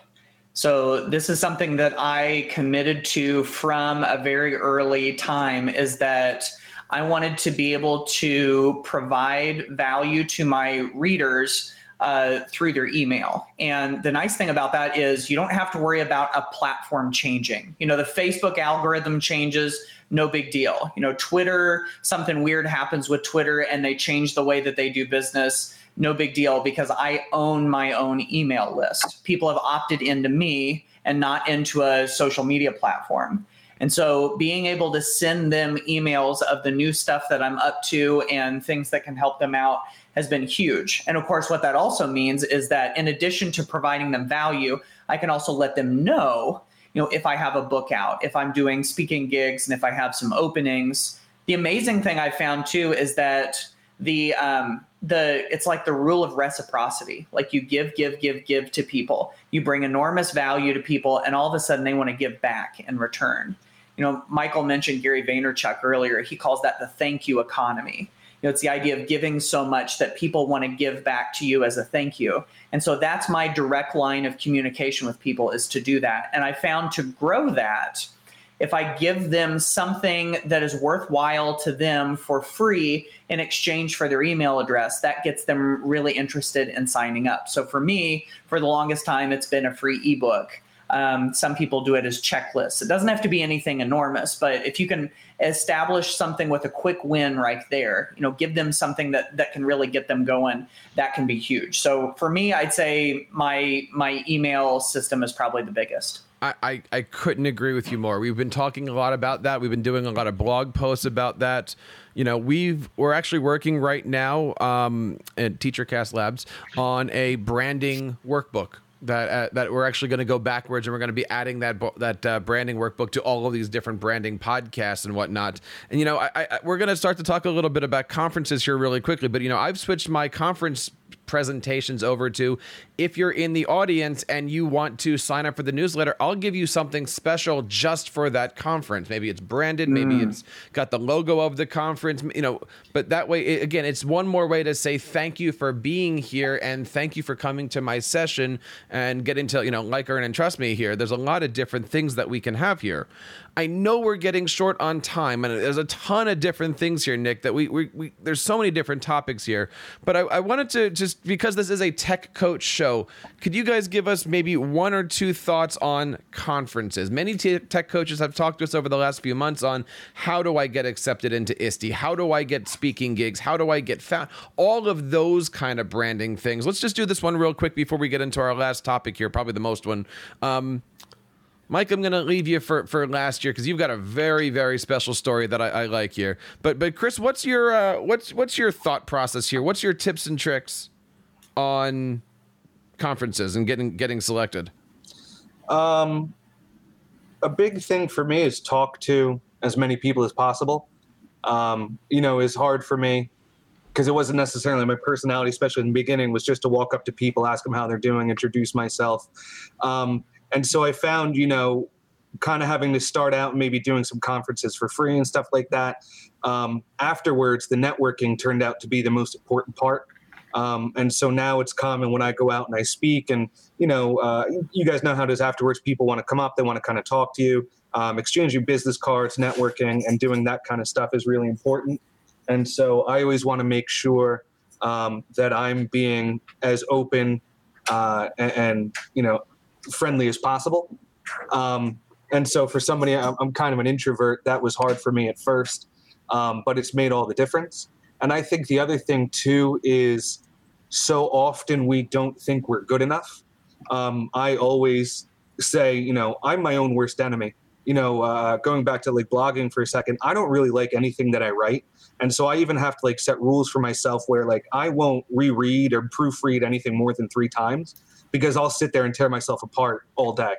So this is something that I committed to from a very early time is that I wanted to be able to provide value to my readers uh, through their email. And the nice thing about that is you don't have to worry about a platform changing. You know, the Facebook algorithm changes, no big deal. You know, Twitter, something weird happens with Twitter and they change the way that they do business no big deal because I own my own email list. People have opted into me and not into a social media platform. And so being able to send them emails of the new stuff that I'm up to and things that can help them out has been huge. And of course, what that also means is that in addition to providing them value, I can also let them know, you know, if I have a book out, if I'm doing speaking gigs, and if I have some openings. The amazing thing I found too is that the um, the it's like the rule of reciprocity like you give give give give to people you bring enormous value to people and all of a sudden they want to give back in return you know michael mentioned gary vaynerchuk earlier he calls that the thank you economy you know it's the idea of giving so much that people want to give back to you as a thank you and so that's my direct line of communication with people is to do that and i found to grow that if I give them something that is worthwhile to them for free in exchange for their email address, that gets them really interested in signing up. So for me, for the longest time, it's been a free ebook. Um, some people do it as checklists. It doesn't have to be anything enormous, but if you can establish something with a quick win right there, you know, give them something that that can really get them going, that can be huge. So for me, I'd say my my email system is probably the biggest. I, I, couldn't agree with you more. We've been talking a lot about that. We've been doing a lot of blog posts about that. You know, we've we're actually working right now um, at TeacherCast Labs on a branding workbook that uh, that we're actually going to go backwards and we're going to be adding that that uh, branding workbook to all of these different branding podcasts and whatnot. And you know, I, I, we're going to start to talk a little bit about conferences here really quickly. But you know, I've switched my conference presentations over to. If you're in the audience and you want to sign up for the newsletter, I'll give you something special just for that conference. Maybe it's branded, maybe mm. it's got the logo of the conference, you know, but that way, it, again, it's one more way to say thank you for being here and thank you for coming to my session and getting to, you know, like, earn, and trust me here. There's a lot of different things that we can have here. I know we're getting short on time, and there's a ton of different things here, Nick. That we, we, we there's so many different topics here, but I, I, wanted to just because this is a tech coach show, could you guys give us maybe one or two thoughts on conferences? Many t- tech coaches have talked to us over the last few months on how do I get accepted into ISTE? How do I get speaking gigs? How do I get found? All of those kind of branding things. Let's just do this one real quick before we get into our last topic here, probably the most one. Um, Mike, I'm going to leave you for, for last year because you've got a very very special story that I, I like here. But but Chris, what's your uh, what's what's your thought process here? What's your tips and tricks on conferences and getting getting selected? Um, a big thing for me is talk to as many people as possible. Um, you know, is hard for me because it wasn't necessarily my personality, especially in the beginning, was just to walk up to people, ask them how they're doing, introduce myself. Um, and so I found, you know, kind of having to start out maybe doing some conferences for free and stuff like that. Um, afterwards, the networking turned out to be the most important part. Um, and so now it's common when I go out and I speak, and you know, uh, you guys know how it is afterwards. People want to come up, they want to kind of talk to you, um, exchanging business cards, networking, and doing that kind of stuff is really important. And so I always want to make sure um, that I'm being as open uh, and, and, you know friendly as possible. Um, and so for somebody, I'm, I'm, kind of an introvert. That was hard for me at first, um, but it's made all the difference. And I think the other thing too is so often we don't think we're good enough. Um, I always say, you know, I'm my own worst enemy. you know, uh, going back to like blogging for a second, I don't really like anything that I write. And so I even have to like set rules for myself where like I won't reread or proofread anything more than three times because I'll sit there and tear myself apart all day.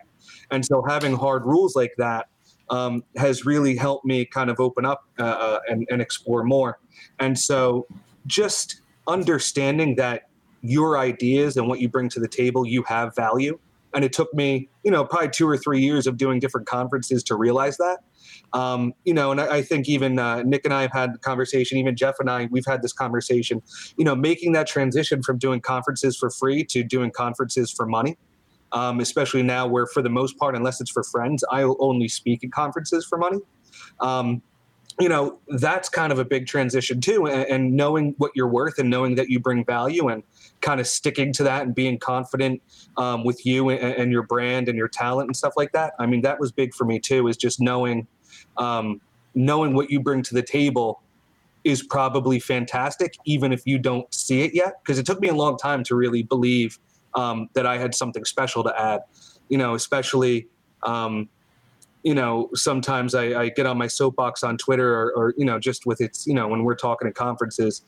And so having hard rules like that um, has really helped me kind of open up uh, uh, and, and explore more. And so just understanding that your ideas and what you bring to the table, you have value. And it took me, you know, probably two or three years of doing different conferences to realize that. Um, you know, and I, I think even uh, Nick and I have had the conversation, even Jeff and I, we've had this conversation, you know, making that transition from doing conferences for free to doing conferences for money um, especially now where for the most part, unless it's for friends, I will only speak at conferences for money. Um, you know, that's kind of a big transition too. And, and, knowing what you're worth and knowing that you bring value and kind of sticking to that and being confident um, with you and, and, your brand and your talent and stuff like that. I mean, that was big for me too, is just knowing, um, knowing what you bring to the table is probably fantastic, even if you don't see it yet. Because it took me a long time to really believe um, that I had something special to add. You know, especially, um, you know, sometimes I, I, get on my soapbox on Twitter or, or, you know, just with its, you know, when we're talking at conferences.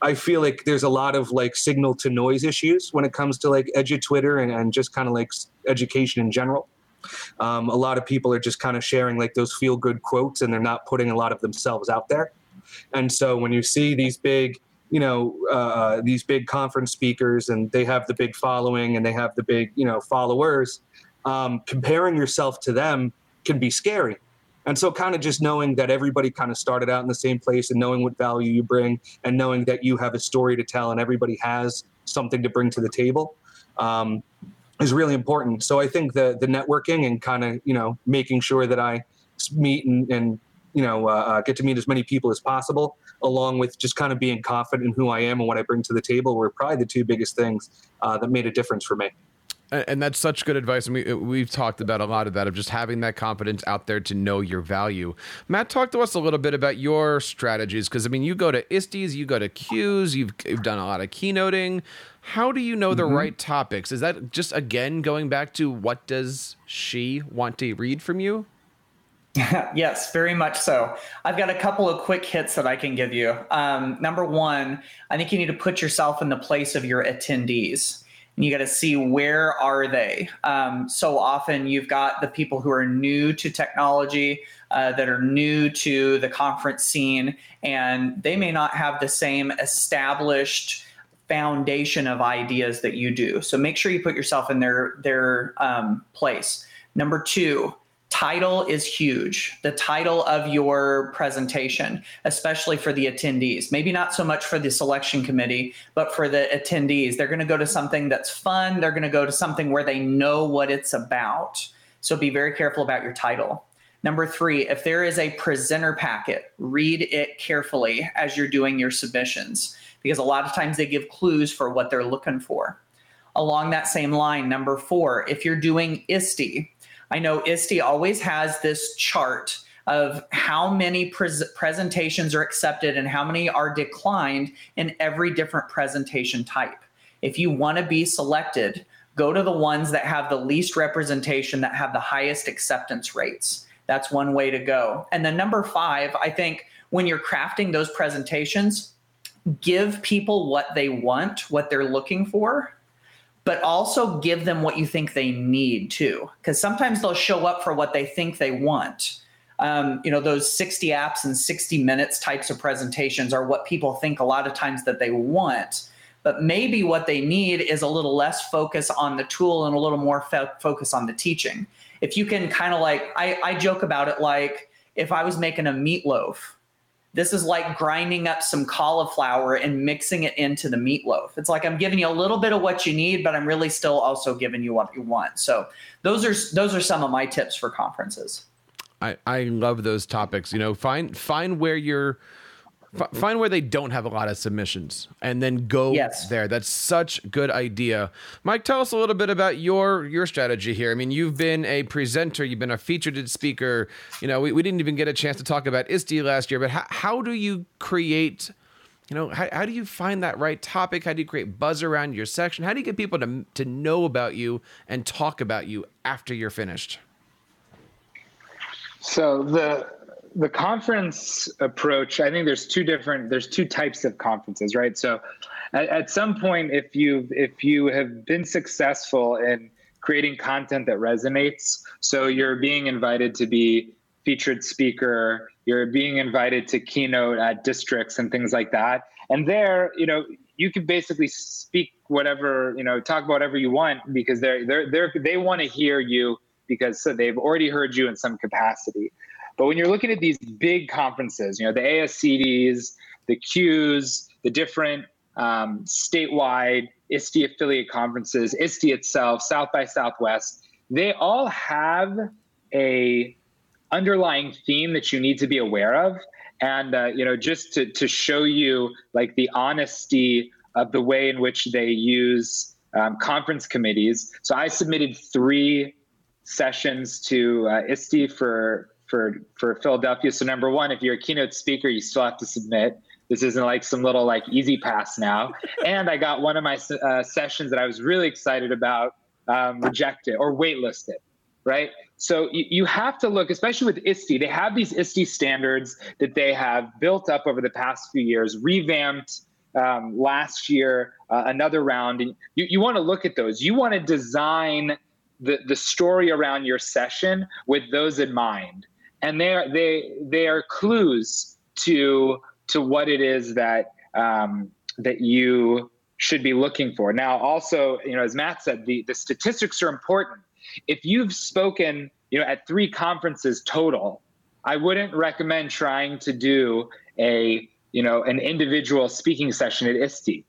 I feel like there's a lot of like signal to noise issues when it comes to like edu Twitter and, and just kind of like education in general. Um, a lot of people are just kind of sharing like those feel good quotes and they're not putting a lot of themselves out there. And so when you see these big you know uh, these big conference speakers and they have the big following and they have the big you know followers um, comparing yourself to them can be scary. And so kind of just knowing that everybody kind of started out in the same place and knowing what value you bring and knowing that you have a story to tell and everybody has something to bring to the table um, is really important. So i think the the networking and kind of you know making sure that i meet and, and you know uh, uh, get to meet as many people as possible along with just kind of being confident in who i am and what i bring to the table were probably the two biggest things uh, that made a difference for me and that's such good advice. And we, we've talked about a lot of that, of just having that confidence out there to know your value. Matt, talk to us a little bit about your strategies. Because, I mean, you go to ISTEs, you go to CUEs, you've, you've done a lot of keynoting. How do you know the mm-hmm. right topics? Is that just, again, going back to what does she want to read from you? yes, very much so. I've got a couple of quick hits that I can give you. Um, number one, I think you need to put yourself in the place of your attendees. And you got to see where are they. Um, so often you've got the people who are new to technology, uh, that are new to the conference scene, and they may not have the same established foundation of ideas that you do. So make sure you put yourself in their their um, place. Number two, title is huge. The title of your presentation especially for the attendees. Maybe not so much for the selection committee but for the attendees. They're going to go to something that's fun. They're going to go to something where they know what it's about. So be very careful about your title. Number three if there is a presenter packet read it carefully as you're doing your submissions because a lot of times they give clues for what they're looking for. Along that same line number four if you're doing ISTE I know ISTE always has this chart of how many pres- presentations are accepted and how many are declined in every different presentation type. If you want to be selected, go to the ones that have the least representation, that have the highest acceptance rates. That's one way to go. And then number five, I think when you're crafting those presentations, give people what they want, what they're looking for, but also give them what you think they need too. Because sometimes they'll show up for what they think they want. Um, you know, those 60 apps and 60 minutes types of presentations are what people think a lot of times that they want. But maybe what they need is a little less focus on the tool and a little more fo- focus on the teaching. If you can kind of like, I, I joke about it like if I was making a meatloaf, this is like grinding up some cauliflower and mixing it into the meatloaf. It's like I'm giving you a little bit of what you need, but I'm really still also giving you what you want. So those are those are some of my tips for conferences. I, I love those topics. You know, find find where you're F- find where they don't have a lot of submissions and then go yes. there. That's such good idea. Mike, tell us a little bit about your your strategy here. I mean, you've been a presenter, you've been a featured speaker. You know, we, we didn't even get a chance to talk about ISTE last year, but how, how do you create you know, how, how do you find that right topic? How do you create buzz around your section? How do you get people to to know about you and talk about you after you're finished? So the the conference approach, I think there's two different there's two types of conferences, right? So at, at some point, if you if you have been successful in creating content that resonates, so you're being invited to be featured speaker, you're being invited to keynote at districts and things like that, and there, you know, you can basically speak whatever you know, talk about whatever you want because they're they're, they're they want to hear you because so they've already heard you in some capacity. But when you're looking at these big conferences, you know, the ASCDs, the CUEs, the different um, statewide ISTE affiliate conferences, ISTE itself, South by Southwest, they all have a underlying theme that you need to be aware of. And, uh, you know, just to, to show you like the honesty of the way in which they use um, conference committees. So I submitted three sessions to uh, ISTE for for for Philadelphia. So number one, if you're a keynote speaker, you still have to submit. This isn't like some little like easy pass now. and I got one of my uh, sessions that I was really excited about um, rejected or waitlisted, right? So you, you have to look, especially with ISTE, they have these ISTE standards that they have built up over the past few years, revamped um, last year, uh, another round. And you, you want to look at those. You want to design the, the story around your session with those in mind and they are they they are clues to to what it is that um, that you should be looking for. Now, also, you know, as Matt said, the the statistics are important. If you've spoken, you know, at three conferences total, I wouldn't recommend trying to do a you know an individual speaking session at ISTE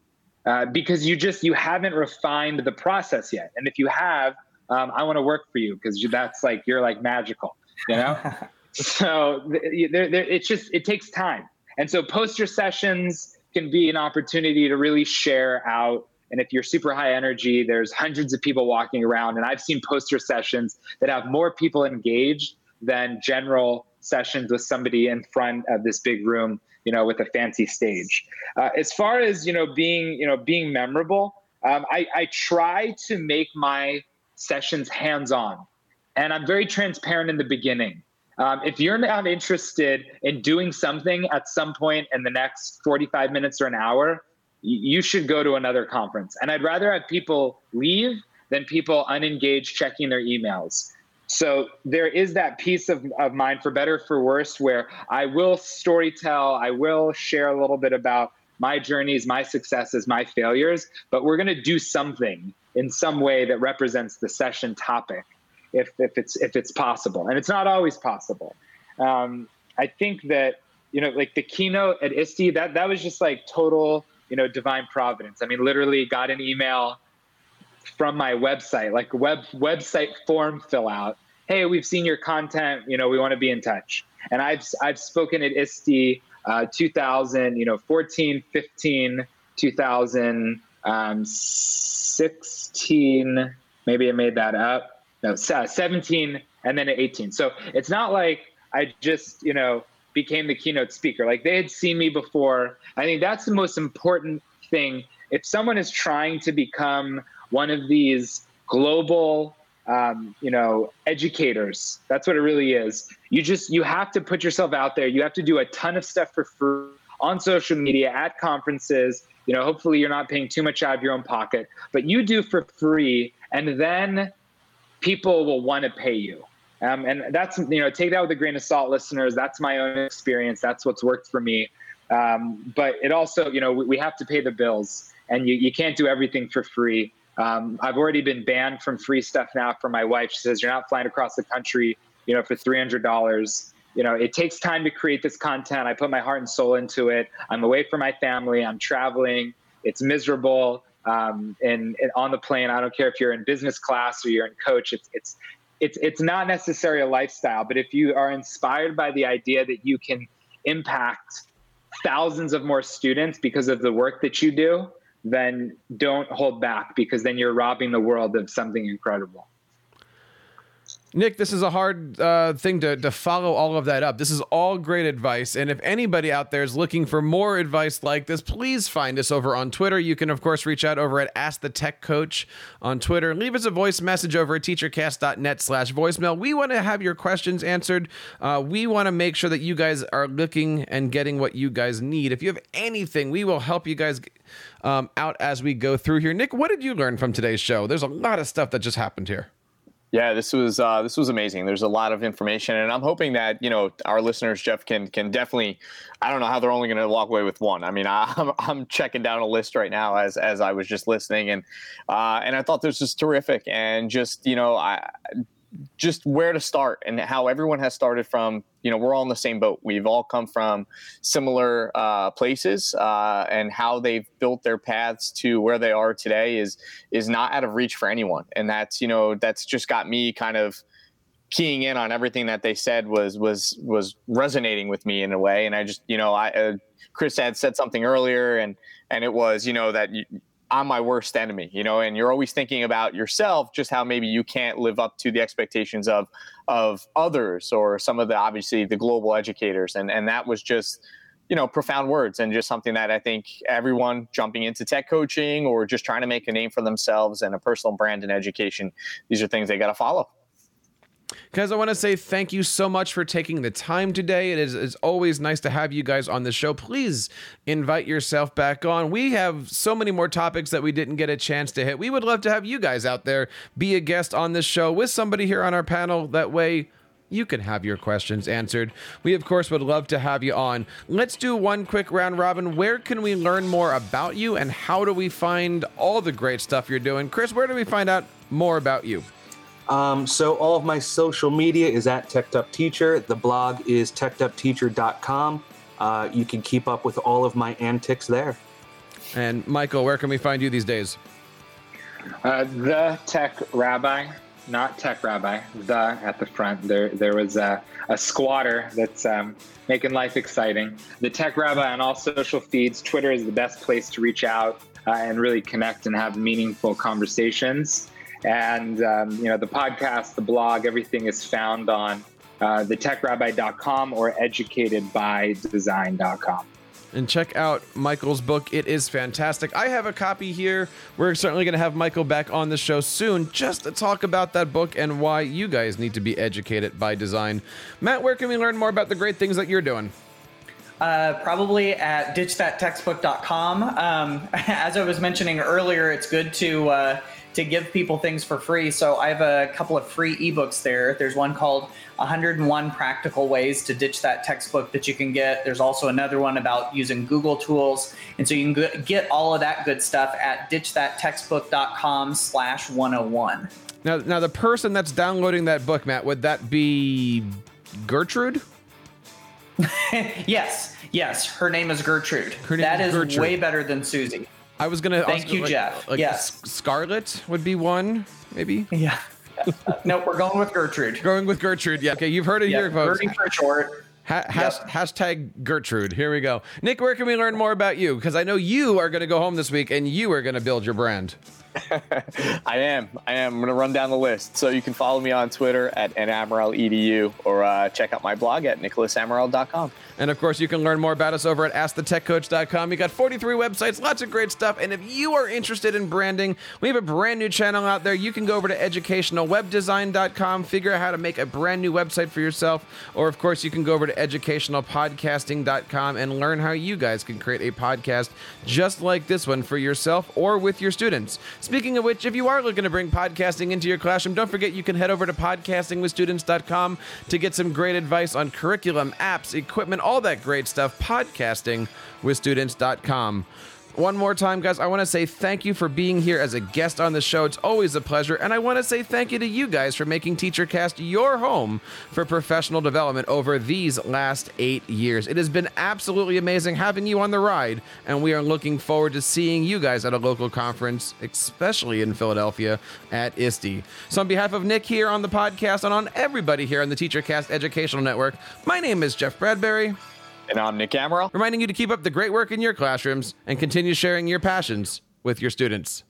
uh, because you just you haven't refined the process yet. And if you have, um, I want to work for you because that's like you're like magical, you know. so there, it's just it takes time. And so poster sessions can be an opportunity to really share out. And if you're super high energy there's hundreds of people walking around. And i've seen poster sessions that have more people engaged than general sessions with somebody in front of this big room you know with a fancy stage. Uh, as far as you know being you know being memorable um, I, I try to make my sessions hands-on. And i'm very transparent in the beginning um, if you're not interested in doing something at some point in the next 45 minutes or an hour, you should go to another conference. And I'd rather have people leave than people unengaged checking their emails. So there is that piece of, of mine, for better for worse, where I will storytell, I will share a little bit about my journeys, my successes, my failures, but we're going to do something in some way that represents the session topic if, if it's if it's possible. And it's not always possible. Um, i think that you know like the keynote at ISTE that that was just like total you know divine providence. I mean literally got an email from my website like web website form fill out. Hey we've seen your content. You know we want to be in touch. And i've i've spoken at ISTE uh, 2000 you know 14 15 2016 um, maybe i made that up no, uh, 17 and then 18. So it's not like I just, you know, became the keynote speaker. Like they had seen me before. I think that's the most important thing. If someone is trying to become one of these global, um, you know, educators, that's what it really is. You just you have to put yourself out there. You have to do a ton of stuff for free on social media, at conferences. You know, hopefully you're not paying too much out of your own pocket, but you do for free, and then people will want to pay you. Um, and that's, you know, take that with a grain of salt, listeners. That's my own experience. That's what's worked for me. Um, but it also, you know, we, we, have to pay the bills and you, you can't do everything for free. Um, I've already been banned from free stuff now from my wife. She says, you're not flying across the country, you know, for $300. You know, it takes time to create this content. I put my heart and soul into it. I'm away from my family. I'm traveling. It's miserable um, and, and, on the plane. I don't care if you're in business class or you're in coach. It's it's it's it's not necessarily a lifestyle, but if you are inspired by the idea that you can impact thousands of more students because of the work that you do, then don't hold back because then you're robbing the world of something incredible. Nick, this is a hard uh, thing to, to follow all of that up. This is all great advice. And if anybody out there is looking for more advice like this, please find us over on Twitter. You can, of course, reach out over at Ask the Tech Coach on Twitter. Leave us a voice message over at teachercast.net slash voicemail. We want to have your questions answered. Uh, we want to make sure that you guys are looking and getting what you guys need. If you have anything, we will help you guys um, out as we go through here. Nick, what did you learn from today's show? There's a lot of stuff that just happened here. Yeah, this was uh, this was amazing. There's a lot of information, and I'm hoping that you know our listeners, Jeff, can can definitely. I don't know how they're only going to walk away with one. I mean, I, am I'm checking down a list right now as as I was just listening, and uh, and I thought this was terrific, and just you know, I just where to start and how everyone has started from you know we're all in the same boat. We've all come from similar uh, places uh, and how they've built their paths to where they are today is is not out of reach for anyone. And that's you know that's just got me kind of keying in on everything that they said was was was resonating with me in a way. And i just you know i uh, chris had said something earlier and and it was you know that you, I'm my worst enemy, you know, and you're always thinking about yourself, just how maybe you can't live up to the expectations of of others or some of the obviously the global educators, and and that was just you know profound words and just something that I think everyone jumping into tech coaching or just trying to make a name for themselves and a personal brand in education, these are things they got to follow. Guys, I want to say thank you so much for taking the time today. It is it's always nice to have you guys on the show. Please invite yourself back on. We have so many more topics that we didn't get a chance to hit. We would love to have you guys out there be a guest on this show with somebody here on our panel. That way, you can have your questions answered. We, of course, would love to have you on. Let's do one quick round robin. Where can we learn more about you and how do we find all the great stuff you're doing? Chris, where do we find out more about you? Um, so all of my social media is at Teched Up Teacher. The blog is techedupteacher.com. Uh, you can keep up with all of my antics there. And Michael, where can we find you these days? Uh, the Tech Rabbi, not Tech Rabbi. The at the front. There, there was a, a squatter that's um, making life exciting. The Tech Rabbi on all social feeds. Twitter is the best place to reach out uh, and really connect and have meaningful conversations. And, um, you know, the podcast, the blog, everything is found on uh, thetechrabbi.com or educatedbydesign.com. And check out Michael's book. It is fantastic. I have a copy here. We're certainly going to have Michael back on the show soon just to talk about that book and why you guys need to be educated by design. Matt, where can we learn more about the great things that you're doing? Uh, probably at ditchthattextbook.com. Um, as I was mentioning earlier, it's good to uh, to give people things for free. So I have a couple of free ebooks there. There's one called 101 Practical Ways to Ditch That Textbook that you can get. There's also another one about using Google tools. And so you can get all of that good stuff at ditchthattextbook.com slash 101. Now, now, the person that's downloading that book, Matt, would that be Gertrude? yes, yes. Her name is Gertrude. Name that is is Gertrude. way better than Susie. I was gonna. Thank also, you, like, Jeff. Like Yes. Scarlet would be one, maybe. Yeah. no, we're going with Gertrude. Going with Gertrude. Yeah. Okay, you've heard it Yeah, here, folks. Gertie for short. Ha- has- Hashtag Gertrude. Here we go. Nick, where can we learn more about you? Because I know you are going to go home this week and you are going to build your brand. I am. I am. I'm going to run down the list. So you can follow me on Twitter at namaral.edu or uh, check out my blog at nicholasamaral.com. And of course, you can learn more about us over at AskTheTechCoach.com. You got 43 websites, lots of great stuff. And if you are interested in branding, we have a brand new channel out there. You can go over to EducationalWebDesign.com, figure out how to make a brand new website for yourself. Or, of course, you can go over to EducationalPodcasting.com and learn how you guys can create a podcast just like this one for yourself or with your students. Speaking of which, if you are looking to bring podcasting into your classroom, don't forget you can head over to podcastingwithstudents.com to get some great advice on curriculum, apps, equipment, all that great stuff. Podcastingwithstudents.com. One more time, guys, I want to say thank you for being here as a guest on the show. It's always a pleasure. And I want to say thank you to you guys for making TeacherCast your home for professional development over these last eight years. It has been absolutely amazing having you on the ride. And we are looking forward to seeing you guys at a local conference, especially in Philadelphia at ISTE. So, on behalf of Nick here on the podcast and on everybody here on the TeacherCast Educational Network, my name is Jeff Bradbury And I'm Nick Amaral. reminding you to keep up the great work in your classrooms and continue sharing your passions with your students.